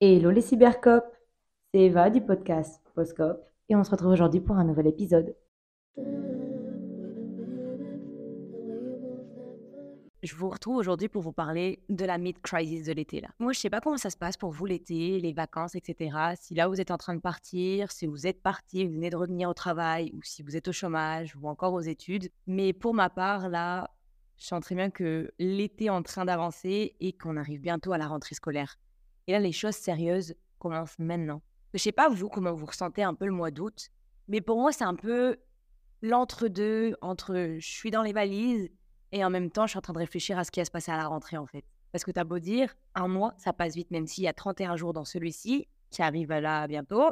Hello les cybercopes, c'est Eva du podcast Postcop et on se retrouve aujourd'hui pour un nouvel épisode. Je vous retrouve aujourd'hui pour vous parler de la mid-crisis de l'été. là. Moi, je sais pas comment ça se passe pour vous l'été, les vacances, etc. Si là, vous êtes en train de partir, si vous êtes parti, vous venez de revenir au travail, ou si vous êtes au chômage, ou encore aux études. Mais pour ma part, là, je sens très bien que l'été est en train d'avancer et qu'on arrive bientôt à la rentrée scolaire. Et là, les choses sérieuses commencent maintenant. Je sais pas, vous, comment vous ressentez un peu le mois d'août, mais pour moi, c'est un peu l'entre-deux entre je suis dans les valises et en même temps, je suis en train de réfléchir à ce qui va se passer à la rentrée, en fait. Parce que tu as beau dire, un mois, ça passe vite, même s'il y a 31 jours dans celui-ci, qui arrive là bientôt,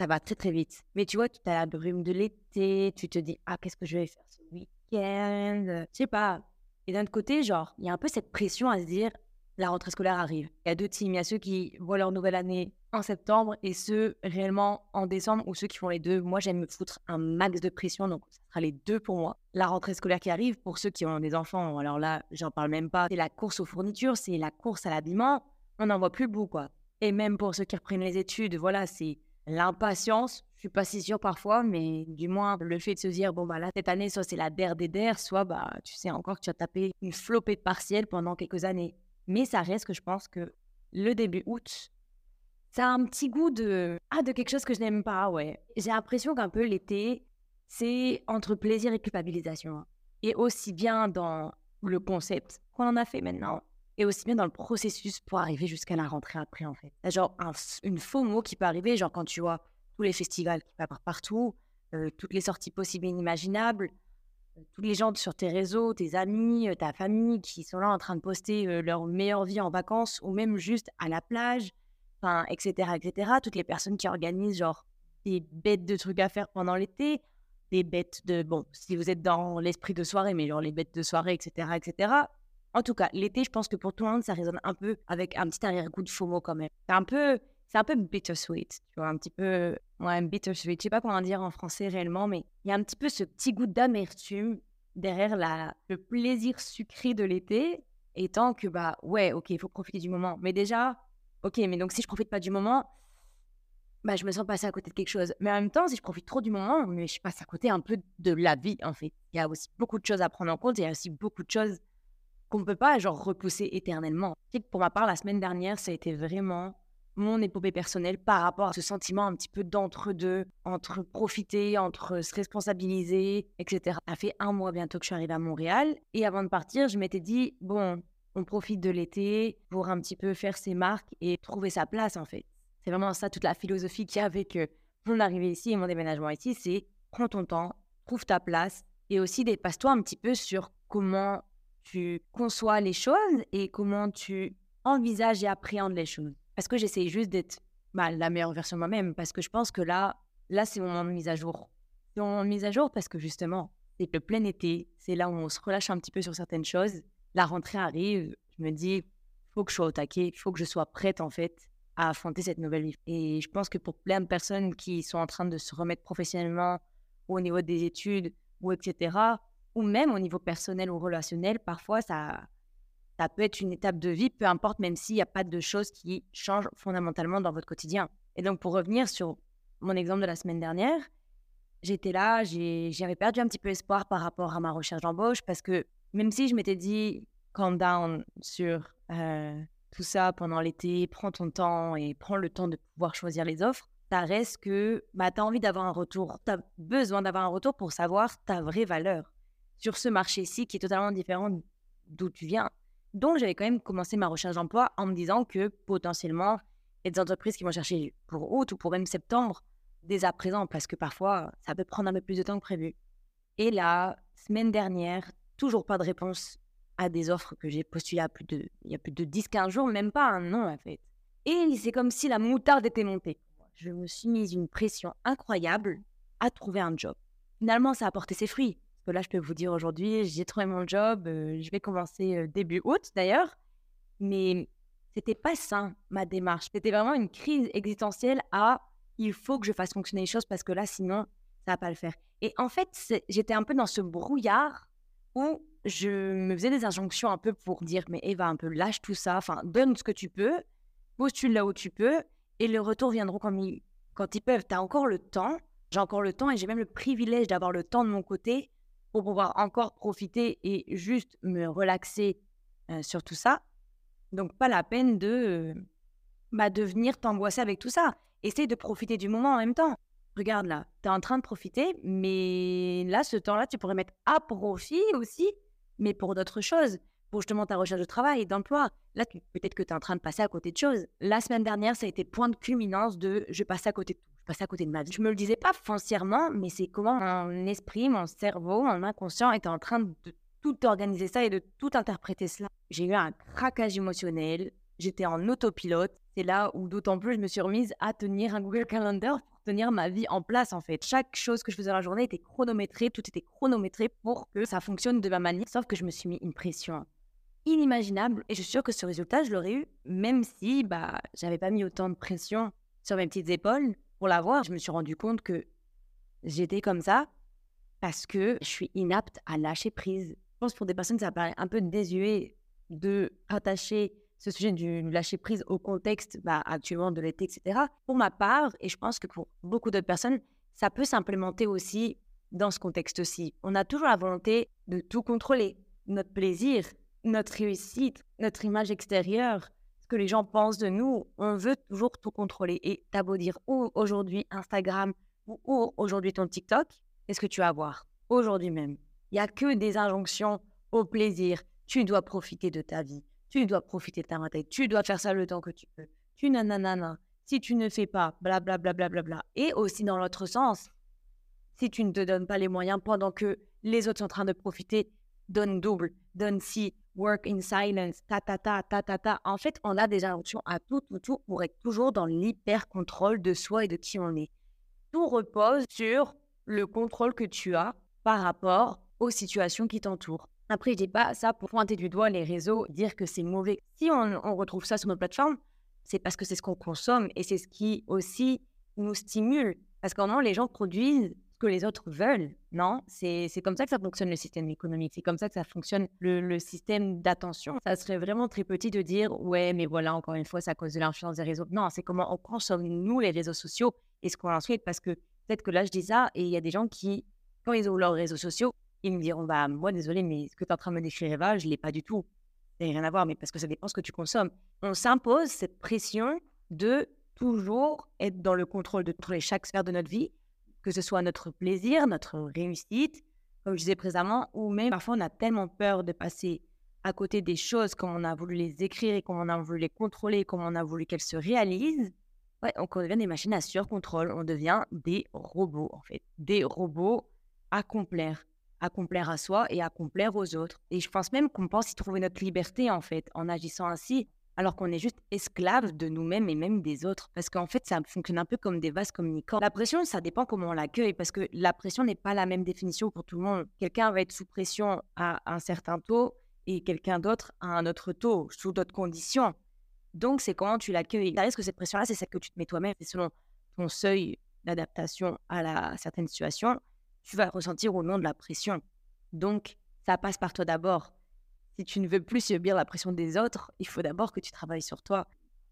ça va très très vite. Mais tu vois, tu as la brume de l'été, tu te dis, ah, qu'est-ce que je vais faire ce week-end? Je sais pas. Et d'un autre côté, genre, il y a un peu cette pression à se dire, la rentrée scolaire arrive. Il y a deux teams. Il y a ceux qui voient leur nouvelle année en septembre et ceux réellement en décembre ou ceux qui font les deux. Moi, j'aime me foutre un max de pression, donc ce sera les deux pour moi. La rentrée scolaire qui arrive, pour ceux qui ont des enfants, alors là, j'en parle même pas. C'est la course aux fournitures, c'est la course à l'habillement. On n'en voit plus le bout, quoi. Et même pour ceux qui reprennent les études, voilà, c'est l'impatience. Je suis pas si sûre parfois, mais du moins le fait de se dire bon bah là cette année soit c'est la der des der, soit bah tu sais encore que tu as tapé une flopée de partiels pendant quelques années. Mais ça reste que je pense que le début août, ça a un petit goût de ah de quelque chose que je n'aime pas, ouais. J'ai l'impression qu'un peu l'été, c'est entre plaisir et culpabilisation. hein. Et aussi bien dans le concept qu'on en a fait maintenant, et aussi bien dans le processus pour arriver jusqu'à la rentrée après, en fait. Genre un une faux mot qui peut arriver, genre quand tu vois tous les festivals qui passent partout, euh, toutes les sorties possibles et inimaginables, tous les gens sur tes réseaux, tes amis, euh, ta famille qui sont là en train de poster euh, leur meilleure vie en vacances ou même juste à la plage, enfin, etc., etc. Toutes les personnes qui organisent genre des bêtes de trucs à faire pendant l'été, des bêtes de, bon, si vous êtes dans l'esprit de soirée, mais genre les bêtes de soirée, etc., etc. En tout cas, l'été, je pense que pour tout le monde, ça résonne un peu avec un petit arrière-goût de FOMO quand même. C'est un peu, c'est un peu bittersweet, tu vois, un petit peu, ouais, bittersweet. Je sais pas comment dire en français réellement, mais il y a un petit peu ce petit goût d'amertume derrière la, le plaisir sucré de l'été, étant que, bah, ouais, ok, il faut profiter du moment. Mais déjà, ok, mais donc si je profite pas du moment, bah, je me sens passer à côté de quelque chose. Mais en même temps, si je profite trop du moment, mais je passe à côté un peu de la vie, en fait. Il y a aussi beaucoup de choses à prendre en compte, il y a aussi beaucoup de choses qu'on ne peut pas, genre, repousser éternellement. Pour ma part, la semaine dernière, ça a été vraiment mon épopée personnelle par rapport à ce sentiment un petit peu d'entre-deux, entre profiter, entre se responsabiliser, etc. Ça fait un mois bientôt que je suis arrivée à Montréal. Et avant de partir, je m'étais dit, bon, on profite de l'été pour un petit peu faire ses marques et trouver sa place, en fait. C'est vraiment ça, toute la philosophie qu'il y a avec euh, mon arrivée ici et mon déménagement ici, c'est prends ton temps, trouve ta place et aussi dépasse-toi un petit peu sur comment tu conçois les choses et comment tu envisages et appréhendes les choses. Parce que j'essaye juste d'être bah, la meilleure version de moi-même, parce que je pense que là, là c'est mon moment de mise à jour. C'est mon moment de mise à jour parce que justement, c'est le plein été, c'est là où on se relâche un petit peu sur certaines choses. La rentrée arrive, je me dis, faut que je sois au taquet, faut que je sois prête en fait à affronter cette nouvelle vie. Et je pense que pour plein de personnes qui sont en train de se remettre professionnellement ou au niveau des études ou etc., ou même au niveau personnel ou relationnel, parfois ça, ça peut être une étape de vie, peu importe, même s'il n'y a pas de choses qui changent fondamentalement dans votre quotidien. Et donc pour revenir sur mon exemple de la semaine dernière, j'étais là, j'avais perdu un petit peu espoir par rapport à ma recherche d'embauche parce que même si je m'étais dit calm down sur euh, tout ça pendant l'été, prends ton temps et prends le temps de pouvoir choisir les offres, ça reste que bah, tu as envie d'avoir un retour, tu as besoin d'avoir un retour pour savoir ta vraie valeur sur ce marché-ci qui est totalement différent d'où tu viens. Donc j'avais quand même commencé ma recherche d'emploi en me disant que potentiellement, il y a des entreprises qui vont chercher pour août ou pour même septembre dès à présent parce que parfois, ça peut prendre un peu plus de temps que prévu. Et la semaine dernière, toujours pas de réponse à des offres que j'ai postulées à plus de, il y a plus de 10-15 jours, même pas un an en fait. Et c'est comme si la moutarde était montée. Je me suis mise une pression incroyable à trouver un job. Finalement, ça a porté ses fruits. Là, je peux vous dire aujourd'hui, j'ai trouvé mon job, euh, je vais commencer euh, début août d'ailleurs. Mais c'était pas sain, ma démarche. C'était vraiment une crise existentielle à il faut que je fasse fonctionner les choses parce que là, sinon, ça va pas le faire. Et en fait, j'étais un peu dans ce brouillard où je me faisais des injonctions un peu pour dire, mais Eva, un peu lâche tout ça, enfin, donne ce que tu peux. postule là où tu peux et les retours viendront quand ils, quand ils peuvent. Tu as encore le temps. J'ai encore le temps et j'ai même le privilège d'avoir le temps de mon côté pour pouvoir encore profiter et juste me relaxer euh, sur tout ça. Donc, pas la peine de, bah, de venir t'angoisser avec tout ça. Essaye de profiter du moment en même temps. Regarde là, tu es en train de profiter, mais là, ce temps-là, tu pourrais mettre à profit aussi, mais pour d'autres choses pour justement ta recherche de travail d'emploi. Là, peut-être que tu es en train de passer à côté de choses. La semaine dernière, ça a été point de culminance de je passe à côté de tout. Je passe à côté de ma vie. Je me le disais pas foncièrement, mais c'est comment mon esprit, mon cerveau, mon inconscient était en train de tout organiser ça et de tout interpréter cela. J'ai eu un craquage émotionnel. J'étais en autopilote. C'est là où d'autant plus je me suis remise à tenir un Google Calendar pour tenir ma vie en place en fait. Chaque chose que je faisais dans la journée était chronométrée, tout était chronométré pour que ça fonctionne de ma manière. Sauf que je me suis mis une pression inimaginable. Et je suis sûre que ce résultat, je l'aurais eu, même si bah, j'avais pas mis autant de pression sur mes petites épaules pour l'avoir. Je me suis rendu compte que j'étais comme ça parce que je suis inapte à lâcher prise. Je pense que pour des personnes, ça paraît un peu désuet de rattacher ce sujet du lâcher prise au contexte bah, actuellement de l'été, etc. Pour ma part, et je pense que pour beaucoup d'autres personnes, ça peut s'implémenter aussi dans ce contexte-ci. On a toujours la volonté de tout contrôler, notre plaisir, notre réussite, notre image extérieure, que les gens pensent de nous, on veut toujours tout contrôler. Et t'as beau dire ou aujourd'hui Instagram ou, aujourd'hui ton TikTok, qu'est-ce que tu vas voir? Aujourd'hui même Il n'y a que des injonctions au plaisir. Tu dois profiter de ta vie. Tu dois profiter de ta matin. Tu dois faire ça le temps que tu peux. Tu nanana. Si tu ne fais pas, blablabla. Bla, bla, bla, Et aussi dans l'autre sens, si tu ne te donnes pas les moyens pendant que les autres sont en train de profiter, donne double, donne si, work in silence, ta ta ta ta ta ta. En fait, on a des injonctions à tout, tout, tout pour être toujours dans l'hyper-contrôle de soi et de qui on est. Tout repose sur le contrôle que tu as par rapport aux situations qui t'entourent. Après, je dis pas ça pour pointer du doigt les réseaux, dire que c'est mauvais. Si on, retrouve ça sur nos plateformes, c'est parce que c'est ce qu'on consomme et c'est ce qui aussi nous stimule. Parce qu'en les gens produisent que les autres veulent. Non, c'est comme ça que ça fonctionne le système économique. C'est comme ça que ça fonctionne le, système d'attention. Ça serait vraiment très petit de dire ouais, mais voilà, encore une fois, c'est à cause de l'influence des réseaux. Non, c'est comment on consomme nous les réseaux sociaux et ce qu'on en souhaite. Parce que peut-être que là, je dis ça et il y a des gens qui, quand ils ont leurs réseaux sociaux, ils me diront bah moi désolé, mais ce que tu es en train de me décrire Eva, je l'ai pas du tout. Ça n'a rien à voir, mais parce que ça dépend ce que tu consommes. On s'impose cette pression de toujours être dans le contrôle de chaque sphère de notre vie que ce soit notre plaisir, notre réussite, comme je disais précédemment, ou même parfois on a tellement peur de passer à côté des choses comme on a voulu les écrire et comme on a voulu les contrôler, comme on a voulu qu'elles se réalisent, ouais, on devient des machines à surcontrôle, on devient des robots en fait, des robots à complaire, à complaire à soi et à complaire aux autres. Et je pense même qu'on pense y trouver notre liberté en fait en agissant ainsi alors qu'on est juste esclave de nous-mêmes et même des autres. Parce qu'en fait, ça fonctionne un peu comme des vases communicants. La pression, ça dépend comment on l'accueille, parce que la pression n'est pas la même définition pour tout le monde. Quelqu'un va être sous pression à un certain taux et quelqu'un d'autre à un autre taux, sous d'autres conditions. Donc, c'est comment tu l'accueilles. Ça risque que cette pression-là, c'est celle que tu te mets toi-même. C'est selon ton seuil d'adaptation à la certaine situation, tu vas ressentir au nom de la pression. Donc, ça passe par toi d'abord si tu ne veux plus subir la pression des autres, il faut d'abord que tu travailles sur toi.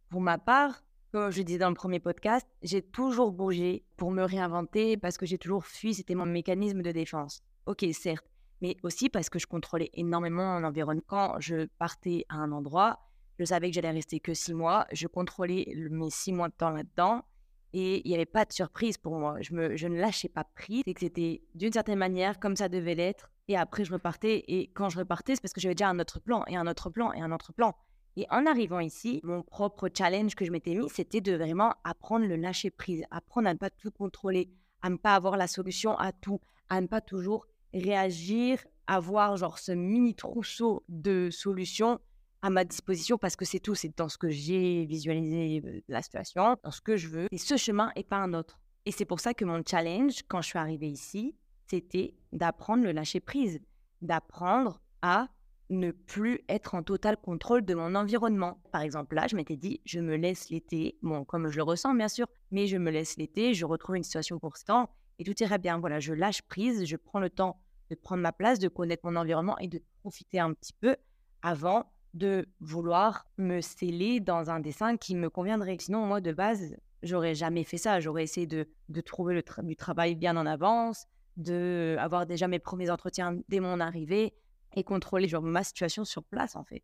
Pour ma part, comme je disais dans le premier podcast, j'ai toujours bougé pour me réinventer parce que j'ai toujours fui, c'était mon mécanisme de défense. Ok, certes, mais aussi parce que je contrôlais énormément mon environnement. Quand je partais à un endroit, je savais que j'allais rester que six mois, je contrôlais mes six mois de temps là-dedans et il n'y avait pas de surprise pour moi. Je, ne lâchais pas prise, et que c'était d'une certaine manière comme ça devait l'être et après, je repartais. Et quand je repartais, c'est parce que j'avais déjà un autre plan, et un autre plan, et un autre plan. Et en arrivant ici, mon propre challenge que je m'étais mis, c'était de vraiment apprendre le lâcher prise, apprendre à ne pas tout contrôler, à ne pas avoir la solution à tout, à ne pas toujours réagir, avoir genre ce mini trousseau de solutions à ma disposition parce que c'est tout, c'est dans ce que j'ai visualisé euh, la situation, dans ce que je veux. Et ce chemin et pas un autre. Et c'est pour ça que mon challenge, quand je suis arrivée ici, c'était d'apprendre le lâcher prise, d'apprendre à ne plus être en total contrôle de mon environnement. Par exemple, là, je m'étais dit, je me laisse l'été, bon, comme je le ressens, bien sûr, mais je me laisse l'été, je retrouve une situation temps, et tout irait bien. Voilà, je lâche prise, je prends le temps de prendre ma place, de connaître mon environnement et de profiter un petit peu avant de vouloir me sceller dans un dessin qui me conviendrait. Sinon, moi, de base, j'aurais jamais fait ça. J'aurais essayé de, de trouver le du travail bien en avance, de avoir déjà mes premiers entretiens dès mon arrivée et contrôler genre, ma situation sur place, en fait.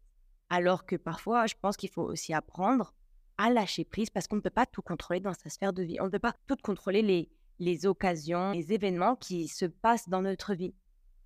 Alors que parfois, je pense qu'il faut aussi apprendre à lâcher prise parce qu'on ne peut pas tout contrôler dans sa sphère de vie. On ne peut pas tout contrôler les, les occasions, les événements qui se passent dans notre vie.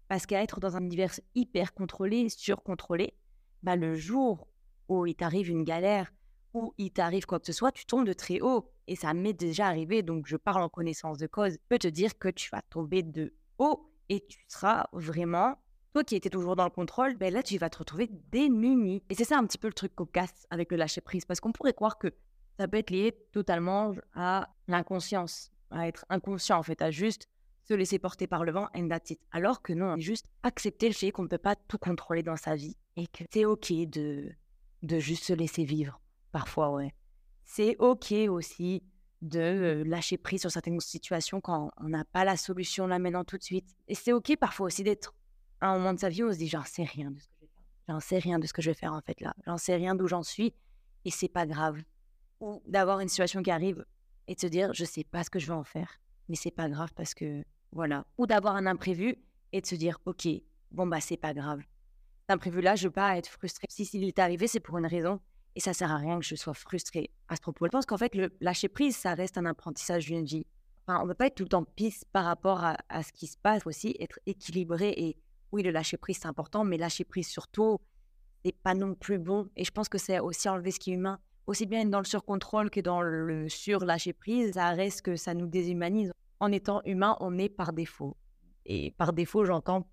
Parce qu'à être dans un univers hyper contrôlé, surcontrôlé, bah, le jour où il t'arrive une galère, ou il t'arrive quoi que ce soit, tu tombes de très haut. Et ça m'est déjà arrivé, donc je parle en connaissance de cause. Je peux te dire que tu vas tomber de haut et tu seras vraiment, toi qui étais toujours dans le contrôle, ben là tu vas te retrouver démuni. Et c'est ça un petit peu le truc cocasse avec le lâcher prise, parce qu'on pourrait croire que ça peut être lié totalement à l'inconscience, à être inconscient en fait, à juste se laisser porter par le vent and that's it. Alors que non, juste accepter le fait qu'on ne peut pas tout contrôler dans sa vie et que c'est ok de, de juste se laisser vivre. Parfois, ouais. C'est ok aussi de euh, lâcher prise sur certaines situations quand on n'a pas la solution là maintenant tout de suite. Et c'est ok parfois aussi d'être à un moment de sa vie où on se dit j'en sais rien de ce que je vais faire. J'en sais rien de ce que je vais faire en fait là. J'en sais rien d'où j'en suis et c'est pas grave. Ou d'avoir une situation qui arrive et de se dire je sais pas ce que je vais en faire, mais c'est pas grave parce que voilà. Ou d'avoir un imprévu et de se dire ok bon bah c'est pas grave. Cet imprévu là je veux pas être frustrée. Si s'il est arrivé c'est pour une raison et ça sert à rien que je sois frustrée à ce propos. Je pense qu'en fait, le lâcher prise, ça reste un apprentissage d'une vie. Enfin, on ne peut pas être tout le temps pisse par rapport à, ce qui se passe aussi, être équilibré. Et oui, le lâcher prise, c'est important, mais lâcher prise surtout, c'est pas non plus bon. Et je pense que c'est aussi enlever ce qui est humain. Aussi bien dans le surcontrôle que dans le sur-lâcher prise, ça reste que ça nous déshumanise. En étant humain, on est par défaut. Et par défaut, j'entends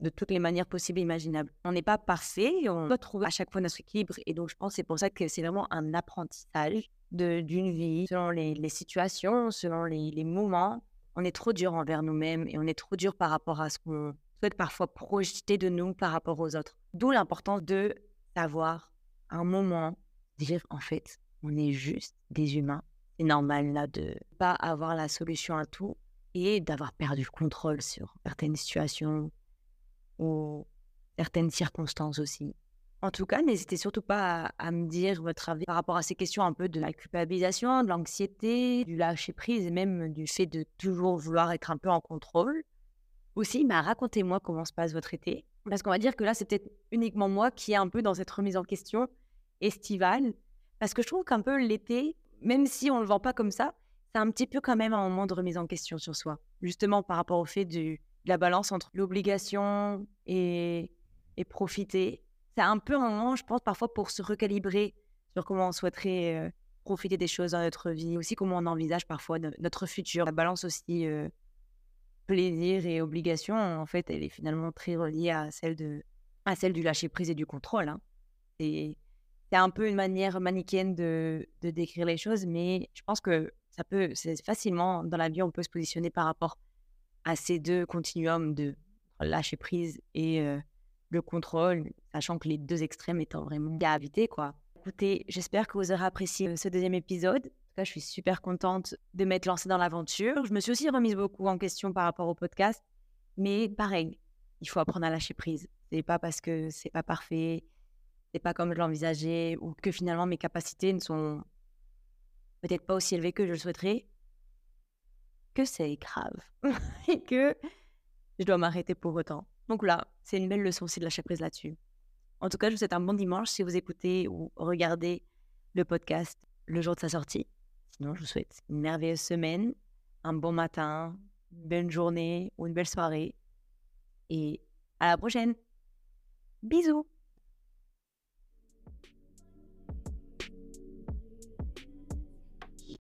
de toutes les manières possibles et imaginables. On n'est pas parfait, on doit trouver à chaque fois notre équilibre. Et donc, je pense que c'est pour ça que c'est vraiment un apprentissage d'une vie, selon les, situations, selon les, les, moments. On est trop dur envers nous-mêmes et on est trop dur par rapport à ce qu'on souhaite parfois projeter de nous par rapport aux autres. D'où l'importance de savoir un moment dire en fait, on est juste des humains. C'est normal là de pas avoir la solution à tout et d'avoir perdu le contrôle sur certaines situations, certaines circonstances aussi. En tout cas, n'hésitez surtout pas à, me dire votre avis par rapport à ces questions un peu de la culpabilisation, de l'anxiété, du lâcher prise et même du fait de toujours vouloir être un peu en contrôle. Aussi, bah, racontez-moi comment se passe votre été. Parce qu'on va dire que là, c'est peut-être uniquement moi qui est un peu dans cette remise en question estivale. Parce que je trouve qu'un peu l'été, même si on ne le vend pas comme ça, c'est un petit peu quand même un moment de remise en question sur soi. Justement par rapport au fait du, la balance entre l'obligation et, et profiter. C'est un peu un moment, je pense, parfois pour se recalibrer sur comment on souhaiterait euh, profiter des choses dans notre vie, aussi comment on envisage parfois notre futur. La balance aussi euh, plaisir et obligation, en fait, elle est finalement très reliée à celle, de, à celle du lâcher-prise et du contrôle. Hein. Et c'est un peu une manière manichéenne de, de décrire les choses, mais je pense que ça peut, c'est facilement, dans la vie, on peut se positionner par rapport à ces deux continuums de lâcher prise et le contrôle, sachant que les deux extrêmes étant vraiment à éviter, quoi. Écoutez, j'espère que vous aurez apprécié ce deuxième épisode. En tout cas, je suis super contente de m'être lancée dans l'aventure. Je me suis aussi remise beaucoup en question par rapport au podcast, mais pareil, il faut apprendre à lâcher prise. C'est pas parce que c'est pas parfait, c'est pas comme je l'envisageais, ou que finalement mes capacités ne sont peut-être pas aussi élevées que je le souhaiterais, que c'est grave et que je dois m'arrêter pour autant. Donc là, c'est une belle leçon aussi de lâcher prise là-dessus. En tout cas, je vous souhaite un bon dimanche si vous écoutez ou regardez le podcast le jour de sa sortie. Sinon, je vous souhaite une merveilleuse semaine, un bon matin, une belle journée ou une belle soirée. Et à la prochaine. Bisous